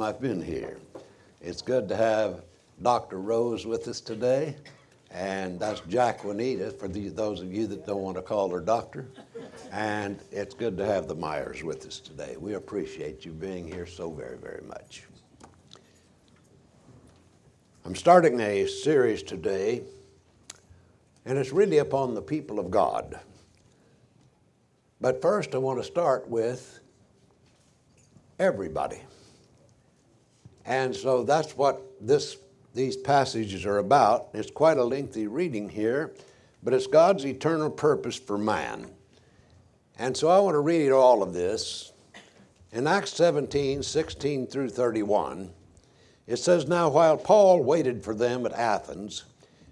I've been here. It's good to have Dr. Rose with us today, and that's Jack Juanita for the, those of you that don't want to call her doctor. And it's good to have the Myers with us today. We appreciate you being here so very, very much. I'm starting a series today, and it's really upon the people of God. But first, I want to start with everybody. And so that's what this, these passages are about. It's quite a lengthy reading here, but it's God's eternal purpose for man. And so I want to read all of this. In Acts 17, 16 through 31, it says, Now while Paul waited for them at Athens,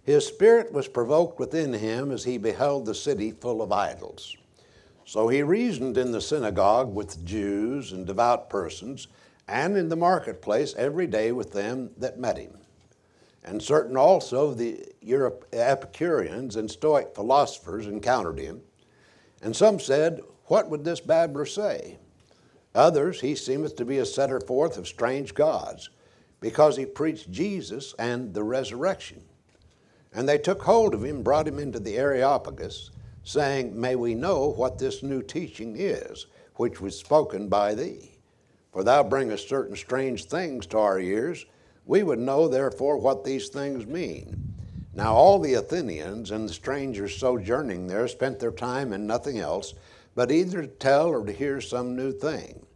his spirit was provoked within him as he beheld the city full of idols. So he reasoned in the synagogue with Jews and devout persons and in the marketplace every day with them that met him. And certain also the Epicureans and Stoic philosophers encountered him. And some said, What would this babbler say? Others, he seemeth to be a setter forth of strange gods, because he preached Jesus and the resurrection. And they took hold of him, brought him into the Areopagus, saying, May we know what this new teaching is, which was spoken by thee. For thou bringest certain strange things to our ears. We would know, therefore, what these things mean. Now, all the Athenians and the strangers sojourning there spent their time in nothing else, but either to tell or to hear some new thing.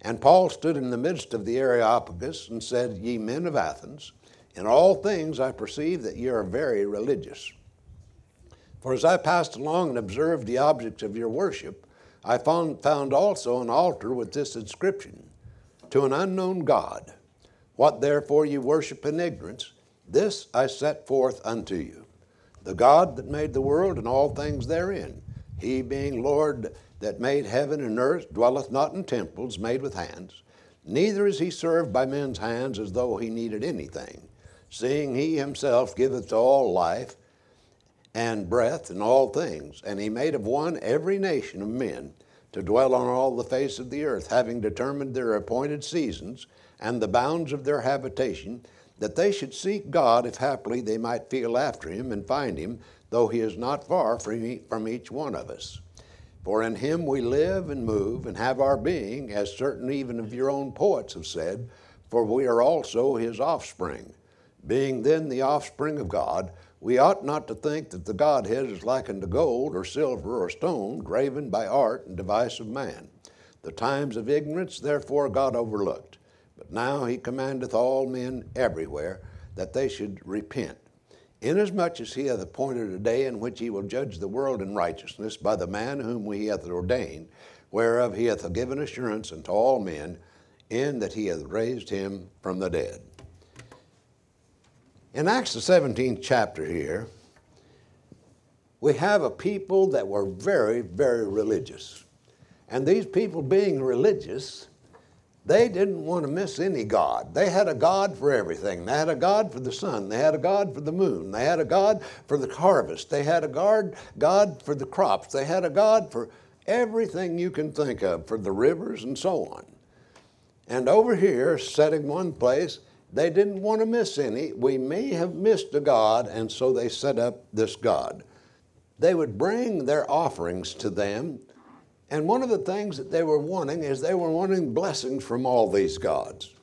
And Paul stood in the midst of the Areopagus and said, Ye men of Athens, in all things I perceive that ye are very religious. For as I passed along and observed the objects of your worship, I found, found also an altar with this inscription To an unknown God. What therefore you worship in ignorance, this I set forth unto you. The God that made the world and all things therein, he being Lord that made heaven and earth, dwelleth not in temples made with hands, neither is he served by men's hands as though he needed anything, seeing he himself giveth to all life and breath and all things. And he made of one every nation of men to dwell on all the face of the earth, having determined their appointed seasons and the bounds of their habitation, that they should seek God if haply they might feel after him and find him, though he is not far from each one of us. For in him we live and move and have our being, as certain even of your own poets have said, for we are also his offspring. Being then the offspring of God, we ought not to think that the Godhead is likened to gold or silver or stone graven by art and device of man. The times of ignorance, therefore, God overlooked. But now he commandeth all men everywhere that they should repent, inasmuch as he hath appointed a day in which he will judge the world in righteousness by the man whom he hath ordained, whereof he hath given assurance unto all men, in that he hath raised him from the dead. In Acts the 17th chapter here, we have a people that were very, very religious. And these people being religious, they didn't want to miss any God. They had a God for everything. They had a God for the sun. They had a God for the moon. They had a God for the harvest. They had a God, God for the crops. They had a God for everything you can think of, for the rivers and so on. And over here, set in one place, they didn't want to miss any. We may have missed a God, and so they set up this God. They would bring their offerings to them, and one of the things that they were wanting is they were wanting blessings from all these gods.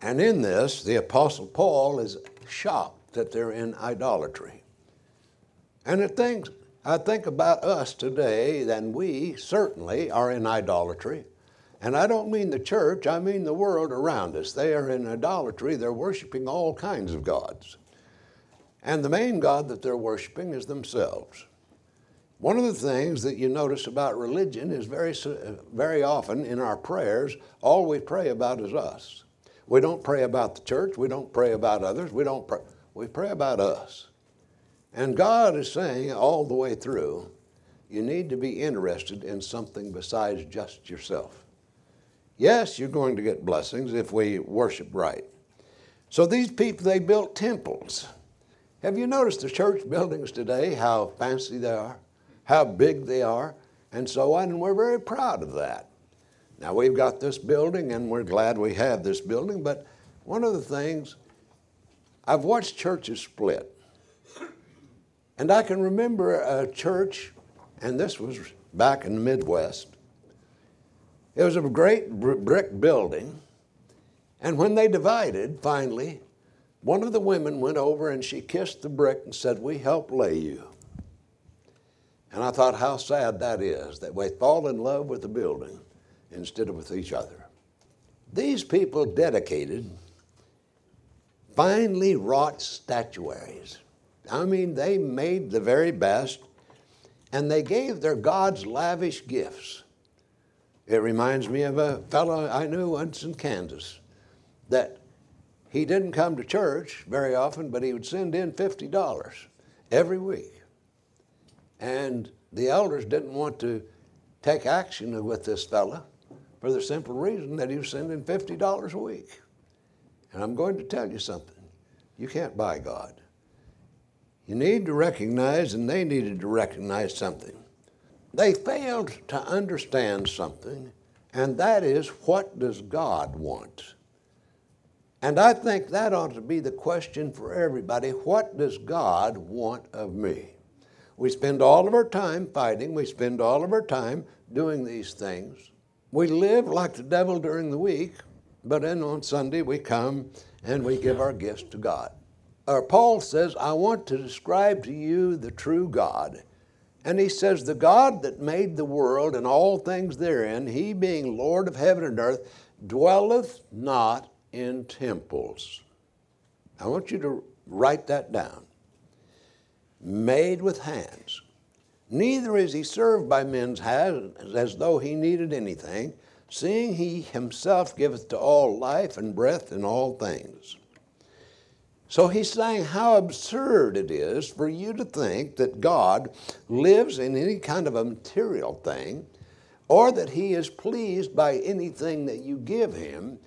And in this, the Apostle Paul is shocked that they're in idolatry. And it thinks, I think about us today, then we certainly are in idolatry. And I don't mean the church, I mean the world around us. They are in idolatry, they're worshiping all kinds of gods. And the main God that they're worshiping is themselves. One of the things that you notice about religion is very, very often in our prayers, all we pray about is us. We don't pray about the church, we don't pray about others, we don't pray, we pray about us. And God is saying all the way through, you need to be interested in something besides just yourself. Yes, you're going to get blessings if we worship right. So these people, they built temples. Have you noticed the church buildings today, how fancy they are, how big they are, and so on? And we're very proud of that. Now we've got this building and we're glad we have this building, but one of the things I've watched churches split. And I can remember a church, and this was back in the Midwest. It was a great brick building. And when they divided, finally, one of the women went over and she kissed the brick and said, We help lay you. And I thought how sad that is that we fall in love with the building instead of with each other. These people dedicated finely wrought statuaries. I mean, they made the very best and they gave their gods lavish gifts. It reminds me of a fellow I knew once in Kansas that he didn't come to church very often, but he would send in $50 every week. And the elders didn't want to take action with this fellow for the simple reason that he was sending $50 a week. And I'm going to tell you something you can't buy God. You need to recognize, and they needed to recognize something. They failed to understand something, and that is what does God want? And I think that ought to be the question for everybody what does God want of me? We spend all of our time fighting, we spend all of our time doing these things. We live like the devil during the week, but then on Sunday we come and we give our gifts to God. Or Paul says, I want to describe to you the true God. And he says, The God that made the world and all things therein, he being Lord of heaven and earth, dwelleth not in temples. I want you to write that down. Made with hands. Neither is he served by men's hands as though he needed anything, seeing he himself giveth to all life and breath in all things. So he's saying how absurd it is for you to think that God lives in any kind of a material thing or that he is pleased by anything that you give him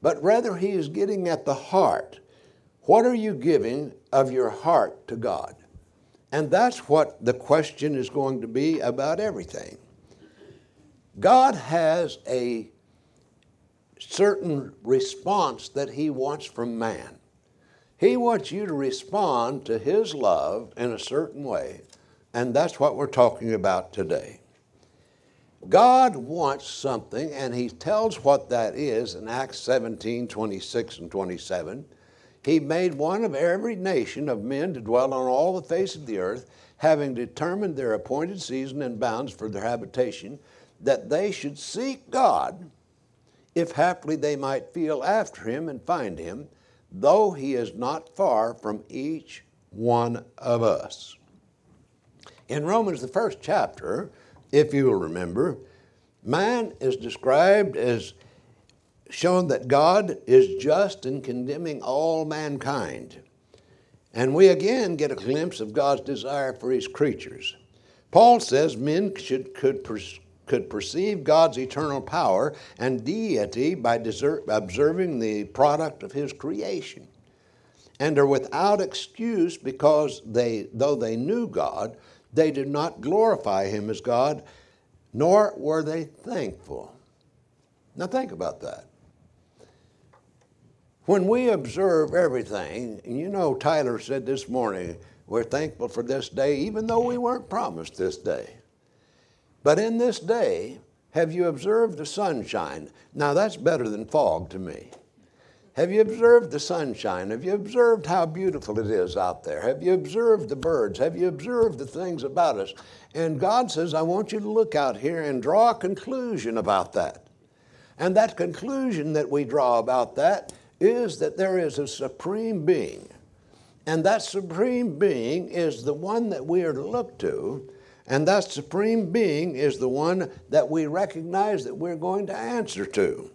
but rather he is getting at the heart. What are you giving of your heart to God? And that's what the question is going to be about everything. God has a certain response that he wants from man. He wants you to respond to his love in a certain way, and that's what we're talking about today. God wants something, and He tells what that is in Acts 17 26 and 27. He made one of every nation of men to dwell on all the face of the earth, having determined their appointed season and bounds for their habitation, that they should seek God, if haply they might feel after Him and find Him, though He is not far from each one of us. In Romans, the first chapter, if you will remember, man is described as shown that God is just in condemning all mankind. And we again get a glimpse of God's desire for his creatures. Paul says men should, could, could perceive God's eternal power and deity by observing the product of his creation and are without excuse because they, though they knew God, they did not glorify him as God, nor were they thankful. Now, think about that. When we observe everything, and you know, Tyler said this morning, we're thankful for this day, even though we weren't promised this day. But in this day, have you observed the sunshine? Now, that's better than fog to me. Have you observed the sunshine? Have you observed how beautiful it is out there? Have you observed the birds? Have you observed the things about us? And God says, I want you to look out here and draw a conclusion about that. And that conclusion that we draw about that is that there is a supreme being. And that supreme being is the one that we are to look to. And that supreme being is the one that we recognize that we're going to answer to.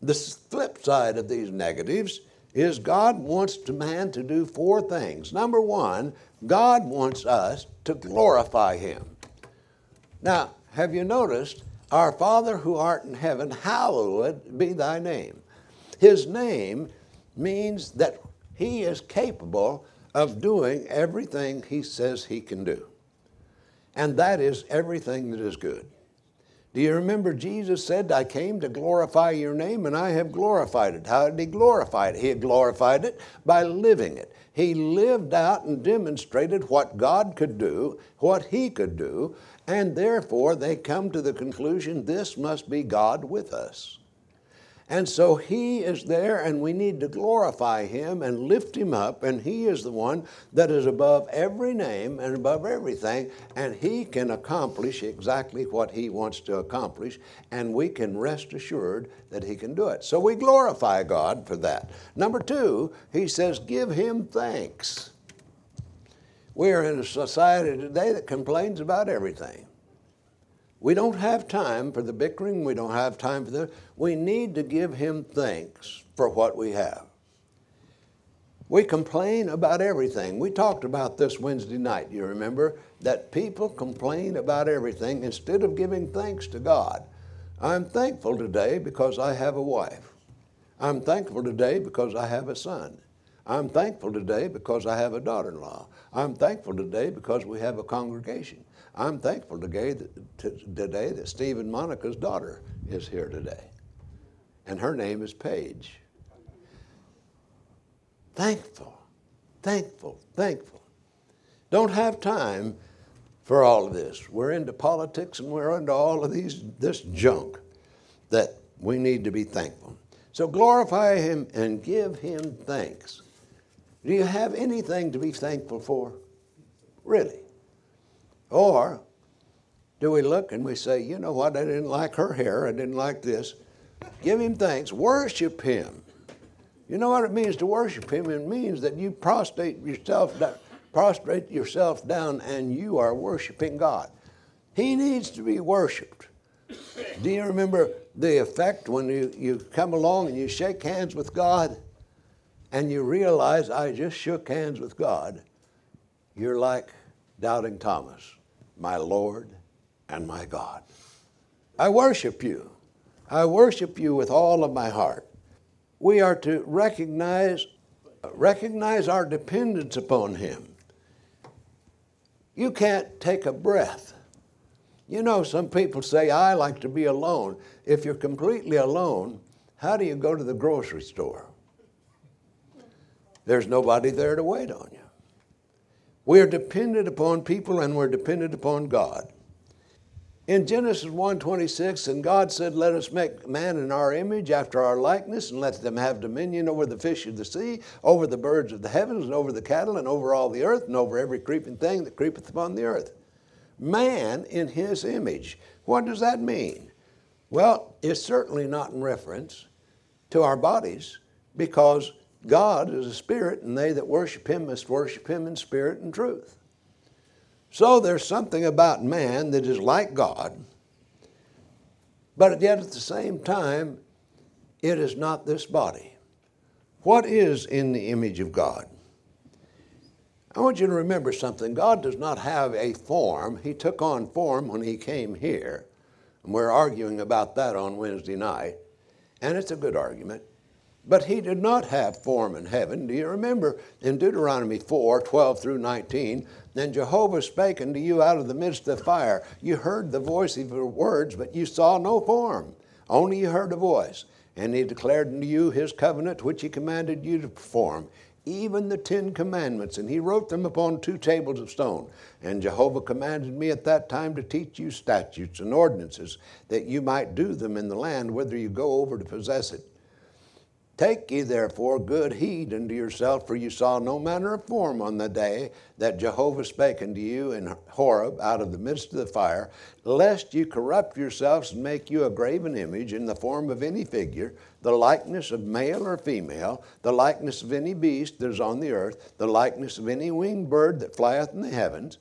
The flip side of these negatives is God wants man to do four things. Number one, God wants us to glorify Him. Now, have you noticed, Our Father who art in heaven, hallowed be thy name. His name means that He is capable of doing everything He says He can do. And that is everything that is good. Do you remember Jesus said, I came to glorify your name and I have glorified it? How did he glorify it? He glorified it by living it. He lived out and demonstrated what God could do, what he could do, and therefore they come to the conclusion this must be God with us. And so He is there, and we need to glorify Him and lift Him up, and He is the one that is above every name and above everything, and He can accomplish exactly what He wants to accomplish, and we can rest assured that He can do it. So we glorify God for that. Number two, He says, give Him thanks. We are in a society today that complains about everything. We don't have time for the bickering. We don't have time for the. We need to give Him thanks for what we have. We complain about everything. We talked about this Wednesday night, you remember, that people complain about everything instead of giving thanks to God. I'm thankful today because I have a wife. I'm thankful today because I have a son. I'm thankful today because I have a daughter in law. I'm thankful today because we have a congregation. I'm thankful today that, Steve and Monica's daughter is here today. And her name is Paige. Thankful, thankful, thankful. Don't have time for all of this. We're into politics and we're into all of these this junk that we need to be thankful. So glorify him and give him thanks. Do you have anything to be thankful for? Really? Or do we look and we say, you know what, I didn't like her hair, I didn't like this. Give him thanks, worship him. You know what it means to worship him? It means that you prostrate yourself, prostrate yourself down and you are worshiping God. He needs to be worshiped. Do you remember the effect when you, you come along and you shake hands with God and you realize I just shook hands with God? You're like doubting Thomas my Lord and my God. I worship you. I worship you with all of my heart. We are to recognize, recognize our dependence upon Him. You can't take a breath. You know, some people say, I like to be alone. If you're completely alone, how do you go to the grocery store? There's nobody there to wait on you. We are dependent upon people and we're dependent upon God. In Genesis 1:26, and God said, "Let us make man in our image, after our likeness, and let them have dominion over the fish of the sea, over the birds of the heavens, and over the cattle, and over all the earth, and over every creeping thing that creepeth upon the earth." Man in his image. What does that mean? Well, it's certainly not in reference to our bodies, because God is a spirit, and they that worship him must worship him in spirit and truth. So there's something about man that is like God, but yet at the same time, it is not this body. What is in the image of God? I want you to remember something. God does not have a form. He took on form when He came here. And we're arguing about that on Wednesday night. And it's a good argument. But he did not have form in heaven. Do you remember in Deuteronomy 4 12 through 19? Then Jehovah spake unto you out of the midst of the fire. You heard the voice of your words, but you saw no form. Only you heard a voice. And he declared unto you his covenant, which he commanded you to perform, even the Ten Commandments. And he wrote them upon two tables of stone. And Jehovah commanded me at that time to teach you statutes and ordinances, that you might do them in the land whither you go over to possess it. Take ye therefore good heed unto yourself, for you saw no manner of form on the day that Jehovah spake unto you in Horeb out of the midst of the fire, lest you corrupt yourselves and make you a graven image in the form of any figure, the likeness of male or female, the likeness of any beast that is on the earth, the likeness of any winged bird that flieth in the heavens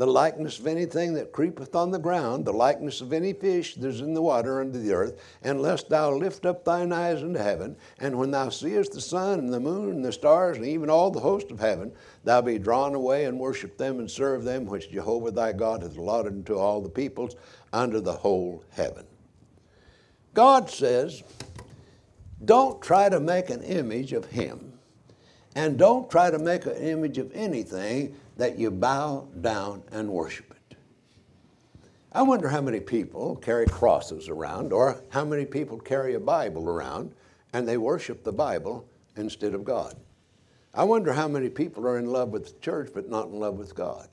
the likeness of anything that creepeth on the ground, the likeness of any fish that is in the water under the earth, and lest thou lift up thine eyes unto heaven, and when thou seest the sun and the moon and the stars and even all the host of heaven, thou be drawn away and worship them and serve them which Jehovah thy God hath allotted unto all the peoples under the whole heaven. God says, don't try to make an image of him, and don't try to make an image of anything that you bow down and worship it. I wonder how many people carry crosses around or how many people carry a Bible around and they worship the Bible instead of God. I wonder how many people are in love with the church but not in love with God.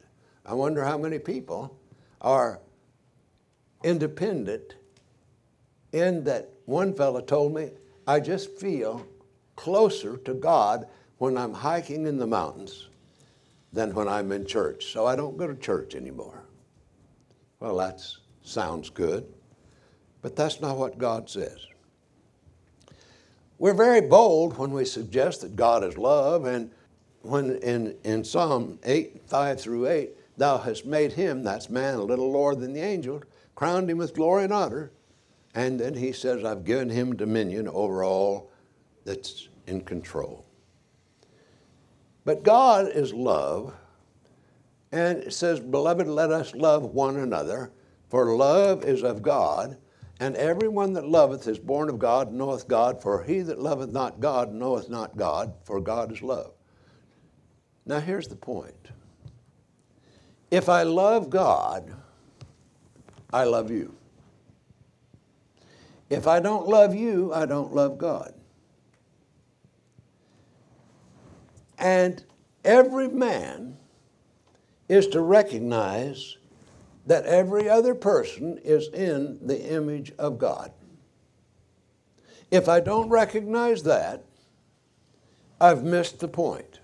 I wonder how many people are independent in that one fellow told me, I just feel closer to God when I'm hiking in the mountains than when I'm in church. So I don't go to church anymore. Well, that sounds good, but that's not what God says. We're very bold when we suggest that God is love, and when in, in Psalm 8, 5 through 8, thou hast made him, that's man, a little lower than the angel, crowned him with glory and honor, and then he says, I've given him dominion over all that's in control. But God is love, and it says, Beloved, let us love one another, for love is of God, and everyone that loveth is born of God, and knoweth God, for he that loveth not God knoweth not God, for God is love. Now here's the point. If I love God, I love you. If I don't love you, I don't love God. And every man is to recognize that every other person is in the image of God. If I don't recognize that, I've missed the point.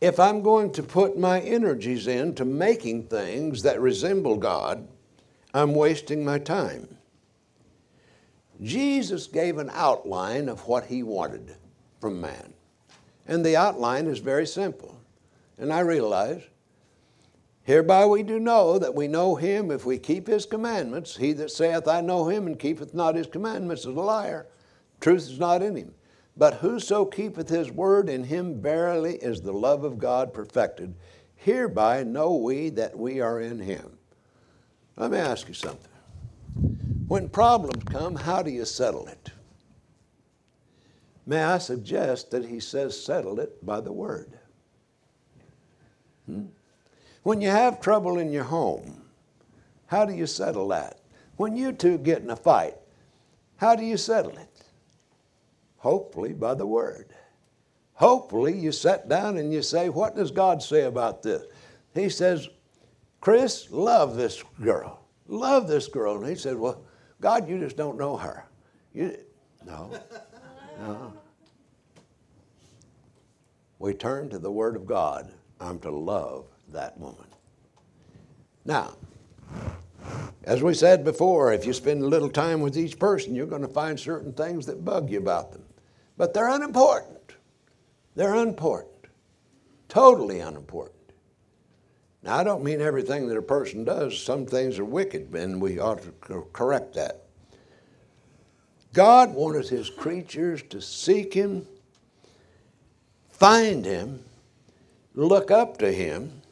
If I'm going to put my energies into making things that resemble God, I'm wasting my time. Jesus gave an outline of what he wanted from man. And the outline is very simple. And I realize, hereby we do know that we know him if we keep his commandments. He that saith, I know him, and keepeth not his commandments is a liar. Truth is not in him. But whoso keepeth his word, in him verily is the love of God perfected. Hereby know we that we are in him. Let me ask you something. When problems come, how do you settle it? May I suggest that he says, settle it by the word. Hmm? When you have trouble in your home, how do you settle that? When you two get in a fight, how do you settle it? Hopefully by the word. Hopefully you sit down and you say, What does God say about this? He says, Chris, love this girl. Love this girl. And he said, Well, God, you just don't know her. You, no. No. We turn to the Word of God. I'm to love that woman. Now, as we said before, if you spend a little time with each person, you're going to find certain things that bug you about them. But they're unimportant. They're unimportant. Totally unimportant. Now, I don't mean everything that a person does. Some things are wicked, and we ought to correct that. God wanted his creatures to seek him, find him, look up to him,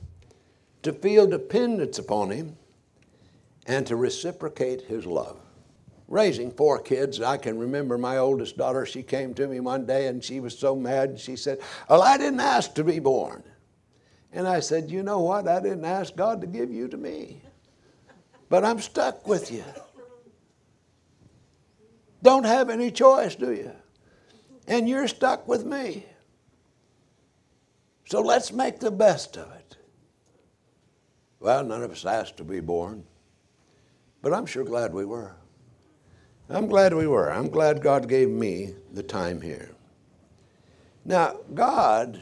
to feel dependence upon him, and to reciprocate his love. Raising four kids, I can remember my oldest daughter, she came to me one day and she was so mad she said, Well, I didn't ask to be born. And I said, You know what? I didn't ask God to give you to me. But I'm stuck with you. Don't have any choice, do you? And you're stuck with me. So let's make the best of it. Well, none of us asked to be born, but I'm sure glad we were. I'm glad we were. I'm glad God gave me the time here. Now, God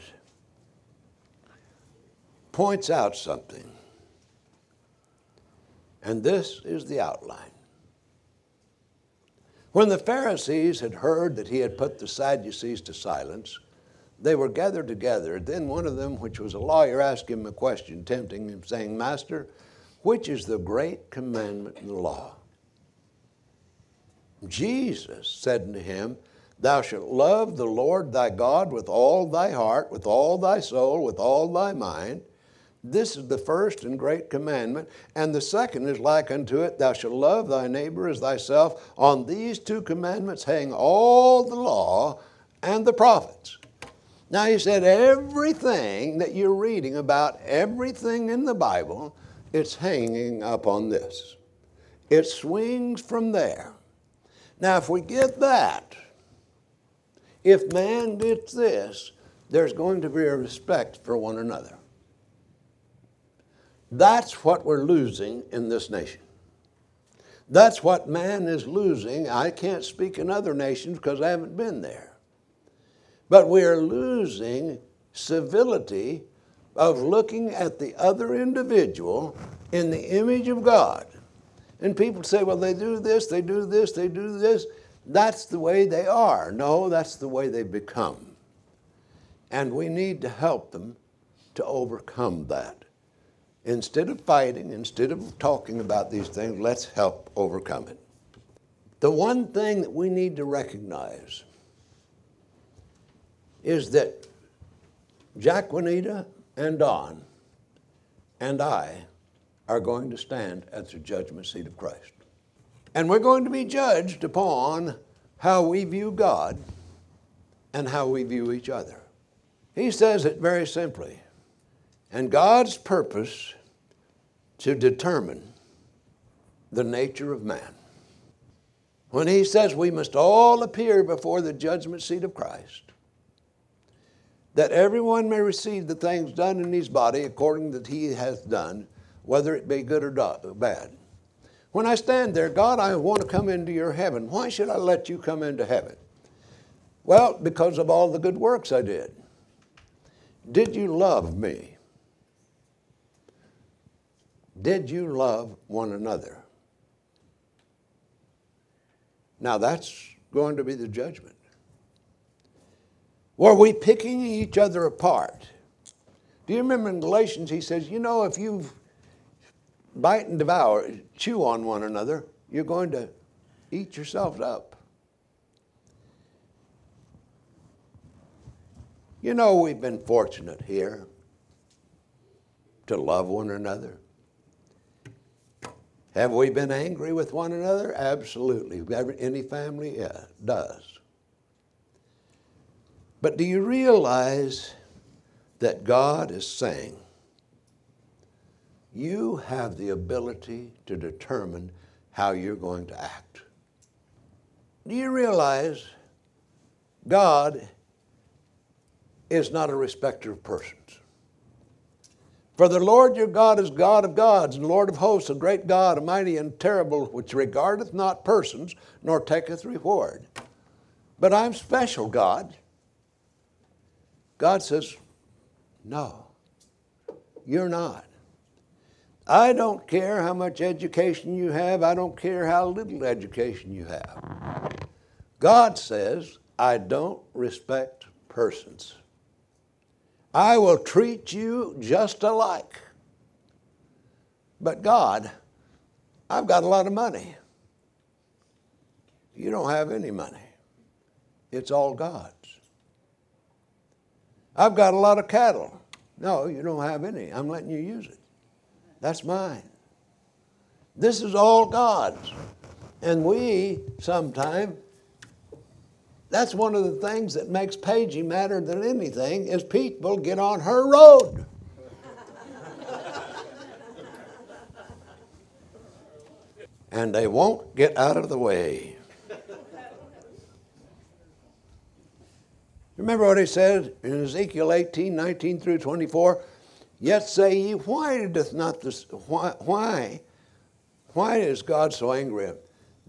points out something, and this is the outline. When the Pharisees had heard that he had put the Sadducees to silence, they were gathered together. Then one of them, which was a lawyer, asked him a question, tempting him, saying, Master, which is the great commandment in the law? Jesus said unto him, Thou shalt love the Lord thy God with all thy heart, with all thy soul, with all thy mind. This is the first and great commandment. And the second is like unto it Thou shalt love thy neighbor as thyself. On these two commandments hang all the law and the prophets. Now, he said, everything that you're reading about, everything in the Bible, it's hanging up on this. It swings from there. Now, if we get that, if man gets this, there's going to be a respect for one another. That's what we're losing in this nation. That's what man is losing. I can't speak in other nations because I haven't been there. But we are losing civility of looking at the other individual in the image of God. And people say, well, they do this, they do this, they do this. That's the way they are. No, that's the way they become. And we need to help them to overcome that. Instead of fighting, instead of talking about these things, let's help overcome it. The one thing that we need to recognize is that Jack Juanita and Don and I are going to stand at the judgment seat of Christ. And we're going to be judged upon how we view God and how we view each other. He says it very simply. And God's purpose to determine the nature of man. When he says we must all appear before the judgment seat of Christ, that everyone may receive the things done in his body according that he hath done, whether it be good or bad. When I stand there, God, I want to come into your heaven. Why should I let you come into heaven? Well, because of all the good works I did. Did you love me? Did you love one another? Now that's going to be the judgment. Were we picking each other apart? Do you remember in Galatians he says, you know, if you bite and devour, chew on one another, you're going to eat yourselves up. You know, we've been fortunate here to love one another. Have we been angry with one another? Absolutely. Any family yeah, does. But do you realize that God is saying, you have the ability to determine how you're going to act? Do you realize God is not a respecter of persons? For the Lord your God is God of gods and Lord of hosts, a great God, a mighty and terrible, which regardeth not persons, nor taketh reward. But I'm special, God. God says, No, you're not. I don't care how much education you have, I don't care how little education you have. God says, I don't respect persons. I will treat you just alike. But God, I've got a lot of money. You don't have any money. It's all God's. I've got a lot of cattle. No, you don't have any. I'm letting you use it. That's mine. This is all God's. And we sometimes that's one of the things that makes Paige matter than anything is people get on her road. and they won't get out of the way. Remember what he said in Ezekiel 18, 19 through 24? Yet say ye, why doth not this, why, why, why is God so angry?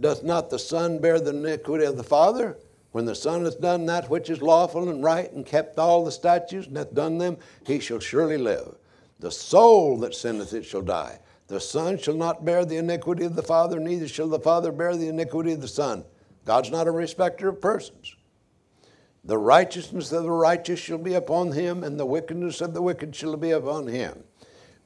Doth not the Son bear the iniquity of the Father? When the Son hath done that which is lawful and right, and kept all the statutes, and hath done them, he shall surely live. The soul that sinneth, it shall die. The Son shall not bear the iniquity of the Father, neither shall the Father bear the iniquity of the Son. God's not a respecter of persons. The righteousness of the righteous shall be upon him, and the wickedness of the wicked shall be upon him.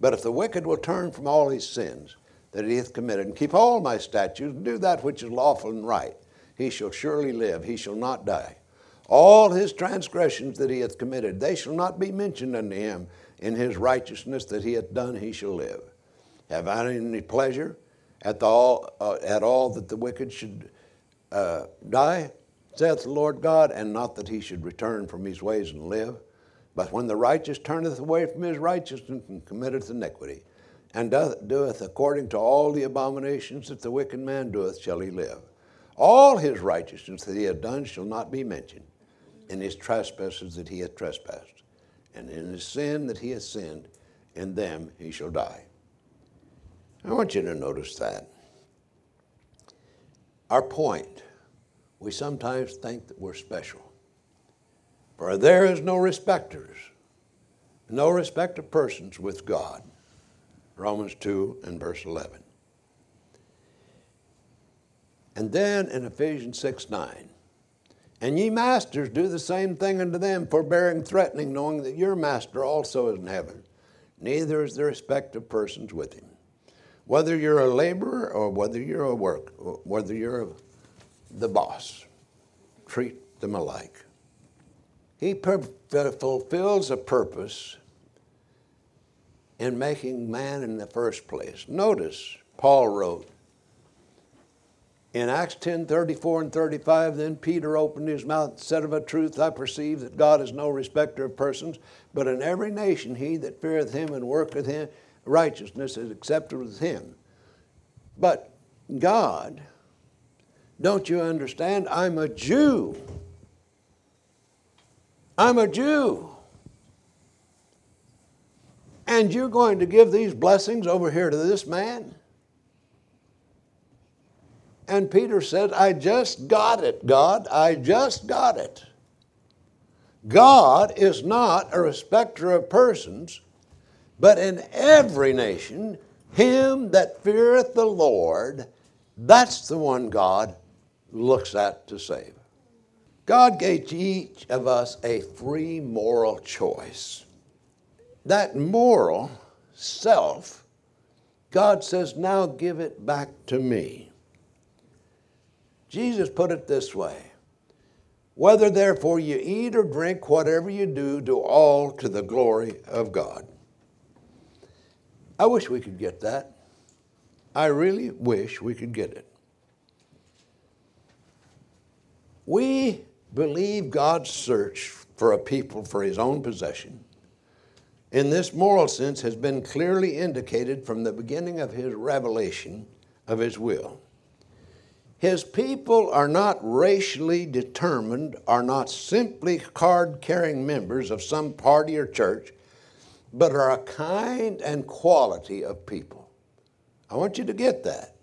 But if the wicked will turn from all his sins that he hath committed, and keep all my statutes, and do that which is lawful and right, he shall surely live, he shall not die. All his transgressions that he hath committed, they shall not be mentioned unto him. In his righteousness that he hath done, he shall live. Have I any pleasure at, all, uh, at all that the wicked should uh, die, saith the Lord God, and not that he should return from his ways and live? But when the righteous turneth away from his righteousness and committeth iniquity, and doth, doeth according to all the abominations that the wicked man doeth, shall he live. All his righteousness that he hath done shall not be mentioned, in his trespasses that he hath trespassed, and in his sin that he hath sinned, in them he shall die. I want you to notice that. Our point, we sometimes think that we're special. For there is no respecters, no respect of persons with God. Romans 2 and verse 11. And then in Ephesians 6 9, and ye masters do the same thing unto them, forbearing, threatening, knowing that your master also is in heaven. Neither is there respect of persons with him. Whether you're a laborer or whether you're a work, whether you're a, the boss, treat them alike. He per- uh, fulfills a purpose in making man in the first place. Notice, Paul wrote, in Acts 10 34 and 35, then Peter opened his mouth and said, Of a truth, I perceive that God is no respecter of persons, but in every nation he that feareth him and worketh him righteousness is accepted with him. But God, don't you understand? I'm a Jew. I'm a Jew. And you're going to give these blessings over here to this man? And Peter said, I just got it, God. I just got it. God is not a respecter of persons, but in every nation, him that feareth the Lord, that's the one God looks at to save. God gave each of us a free moral choice. That moral self, God says, now give it back to me. Jesus put it this way Whether therefore you eat or drink, whatever you do, do all to the glory of God. I wish we could get that. I really wish we could get it. We believe God's search for a people for his own possession, in this moral sense, has been clearly indicated from the beginning of his revelation of his will. His people are not racially determined, are not simply card carrying members of some party or church, but are a kind and quality of people. I want you to get that.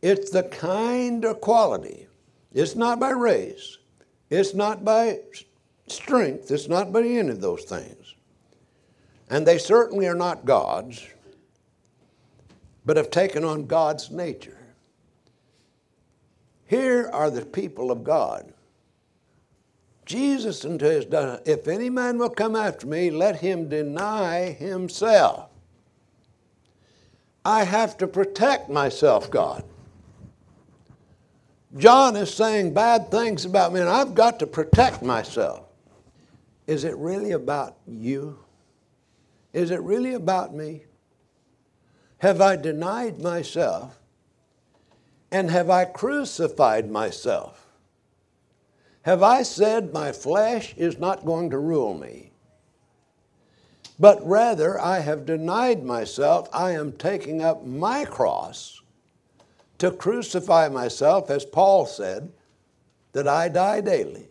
It's the kind or quality. It's not by race, it's not by strength, it's not by any of those things. And they certainly are not gods, but have taken on God's nature. Here are the people of God. Jesus unto his done, if any man will come after me, let him deny himself. I have to protect myself, God. John is saying bad things about me, and I've got to protect myself. Is it really about you? Is it really about me? Have I denied myself and have I crucified myself? Have I said my flesh is not going to rule me? But rather, I have denied myself. I am taking up my cross to crucify myself, as Paul said, that I die daily.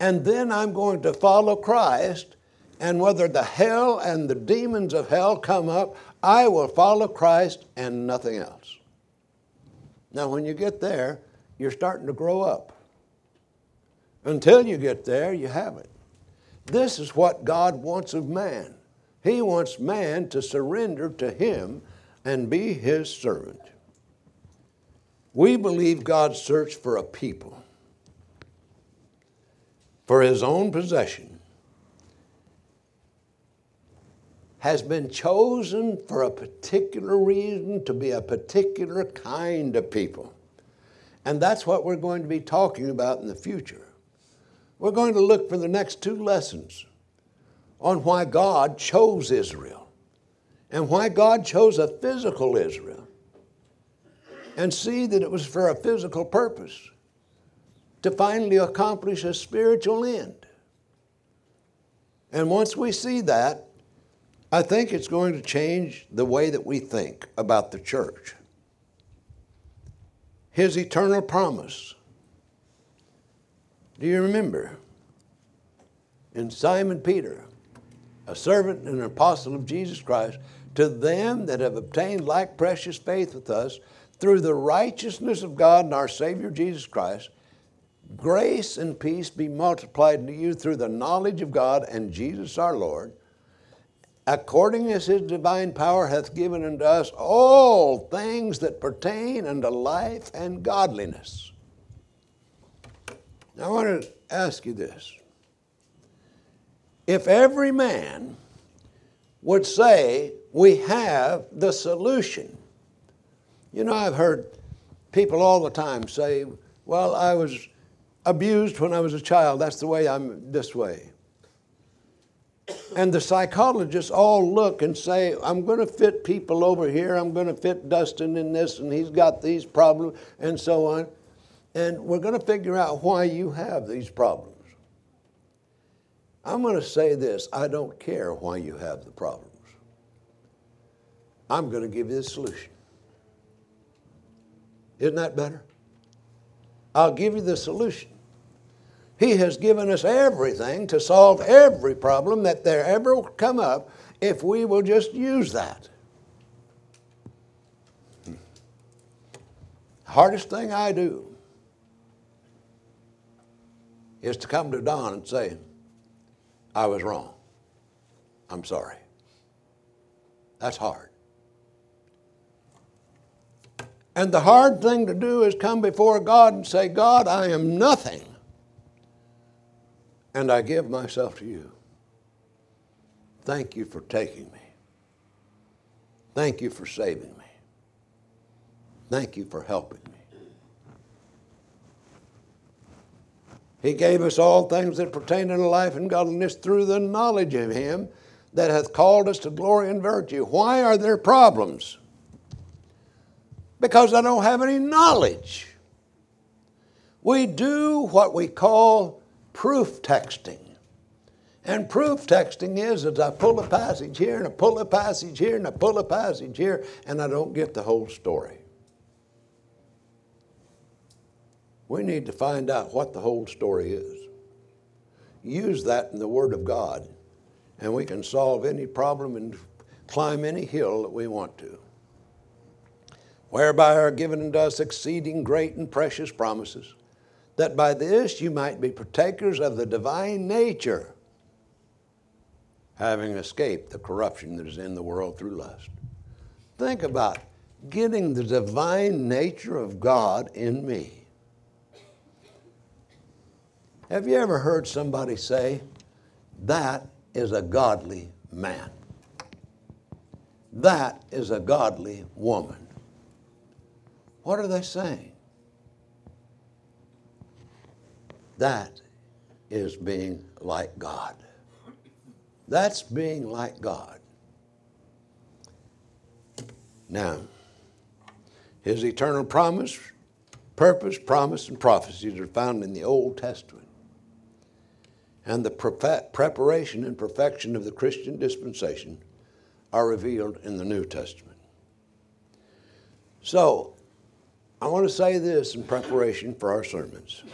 And then I'm going to follow Christ, and whether the hell and the demons of hell come up, I will follow Christ and nothing else. Now, when you get there, you're starting to grow up. Until you get there, you haven't. This is what God wants of man. He wants man to surrender to Him and be His servant. We believe God searched for a people for His own possession has been chosen for a particular reason to be a particular kind of people. And that's what we're going to be talking about in the future. We're going to look for the next two lessons on why God chose Israel and why God chose a physical Israel and see that it was for a physical purpose to finally accomplish a spiritual end. And once we see that, I think it's going to change the way that we think about the church. His eternal promise. Do you remember? In Simon Peter, a servant and an apostle of Jesus Christ, to them that have obtained like precious faith with us through the righteousness of God and our Savior Jesus Christ, grace and peace be multiplied to you through the knowledge of God and Jesus our Lord, according as his divine power hath given unto us all things that pertain unto life and godliness. Now I want to ask you this. If every man would say, We have the solution. You know, I've heard people all the time say, Well, I was abused when I was a child. That's the way I'm this way. And the psychologists all look and say, I'm going to fit people over here. I'm going to fit Dustin in this, and he's got these problems, and so on. And we're going to figure out why you have these problems. I'm going to say this I don't care why you have the problems. I'm going to give you the solution. Isn't that better? I'll give you the solution. He has given us everything to solve every problem that there ever come up if we will just use that. Hardest thing I do is to come to Don and say, I was wrong. I'm sorry. That's hard. And the hard thing to do is come before God and say, God, I am nothing. And I give myself to you. Thank you for taking me. Thank you for saving me. Thank you for helping me. He gave us all things that pertain unto life and godliness through the knowledge of Him that hath called us to glory and virtue. Why are there problems? Because I don't have any knowledge. We do what we call proof texting. And proof texting is as I pull a passage here and I pull a passage here and I pull a passage here and I don't get the whole story. We need to find out what the whole story is. Use that in the Word of God, and we can solve any problem and climb any hill that we want to. Whereby are given unto us exceeding great and precious promises, that by this you might be partakers of the divine nature, having escaped the corruption that is in the world through lust. Think about getting the divine nature of God in me. Have you ever heard somebody say, that is a godly man? That is a godly woman. What are they saying? That is being like God. That's being like God. Now, his eternal promise, purpose, promise, and prophecies are found in the Old Testament and the preparation and perfection of the Christian dispensation are revealed in the New Testament. So, I want to say this in preparation for our sermons.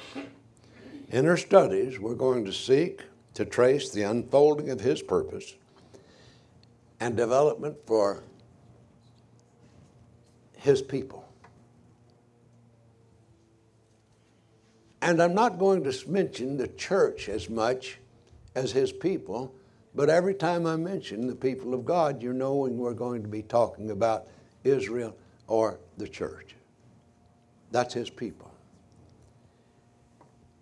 In our studies, we're going to seek to trace the unfolding of His purpose and development for His people. And I'm not going to mention the church as much as his people, but every time I mention the people of God, you're knowing we're going to be talking about Israel or the church. That's his people.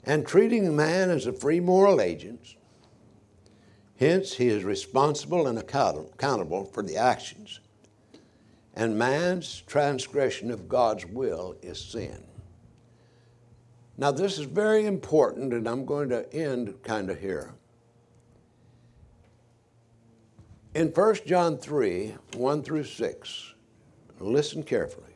And treating man as a free moral agent, hence he is responsible and accountable for the actions. And man's transgression of God's will is sin. Now, this is very important, and I'm going to end kind of here. In 1 John 3 1 through 6, listen carefully.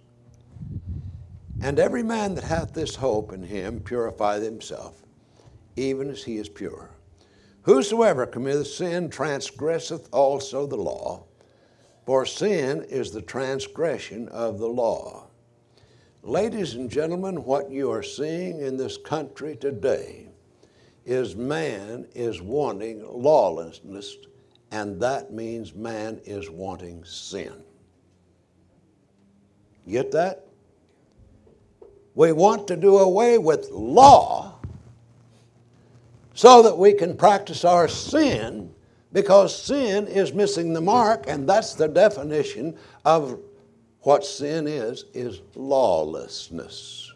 And every man that hath this hope in him purifieth himself, even as he is pure. Whosoever committeth sin transgresseth also the law, for sin is the transgression of the law. Ladies and gentlemen, what you are seeing in this country today is man is wanting lawlessness, and that means man is wanting sin. Get that? We want to do away with law so that we can practice our sin because sin is missing the mark and that's the definition of what sin is is lawlessness.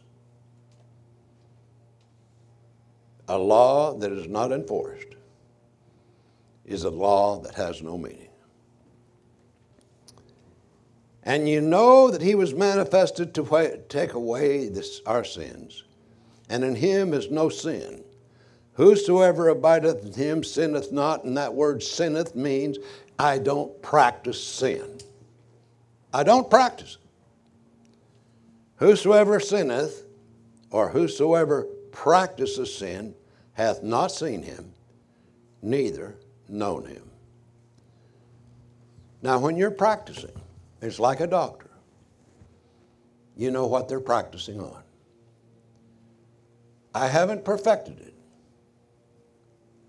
A law that is not enforced is a law that has no meaning and you know that he was manifested to take away this, our sins and in him is no sin Whosoever abideth in him sinneth not, and that word sinneth means I don't practice sin. I don't practice. Whosoever sinneth, or whosoever practices sin, hath not seen him, neither known him. Now, when you're practicing, it's like a doctor. You know what they're practicing on. I haven't perfected it.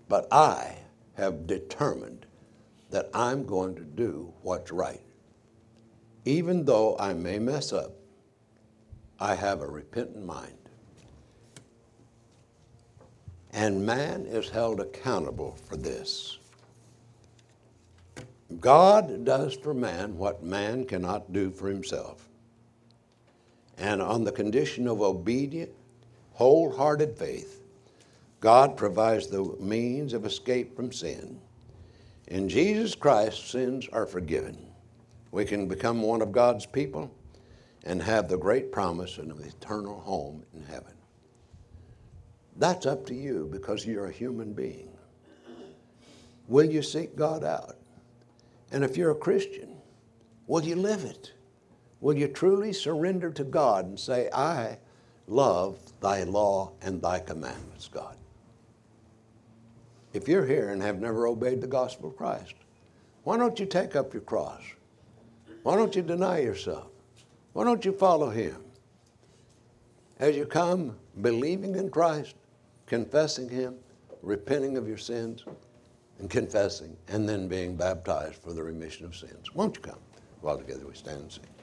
But I have determined that I'm going to do what's right. Even though I may mess up, I have a repentant mind. And man is held accountable for this. God does for man what man cannot do for himself. And on the condition of obedient, wholehearted faith, God provides the means of escape from sin. In Jesus Christ, sins are forgiven. We can become one of God's people and have the great promise of an eternal home in heaven. That's up to you because you're a human being. Will you seek God out? And if you're a Christian, will you live it? Will you truly surrender to God and say, I love thy law and thy commandments, God? If you're here and have never obeyed the gospel of Christ, why don't you take up your cross? Why don't you deny yourself? Why don't you follow Him? As you come believing in Christ, confessing Him, repenting of your sins, and confessing, and then being baptized for the remission of sins. Won't you come while together we stand and sing?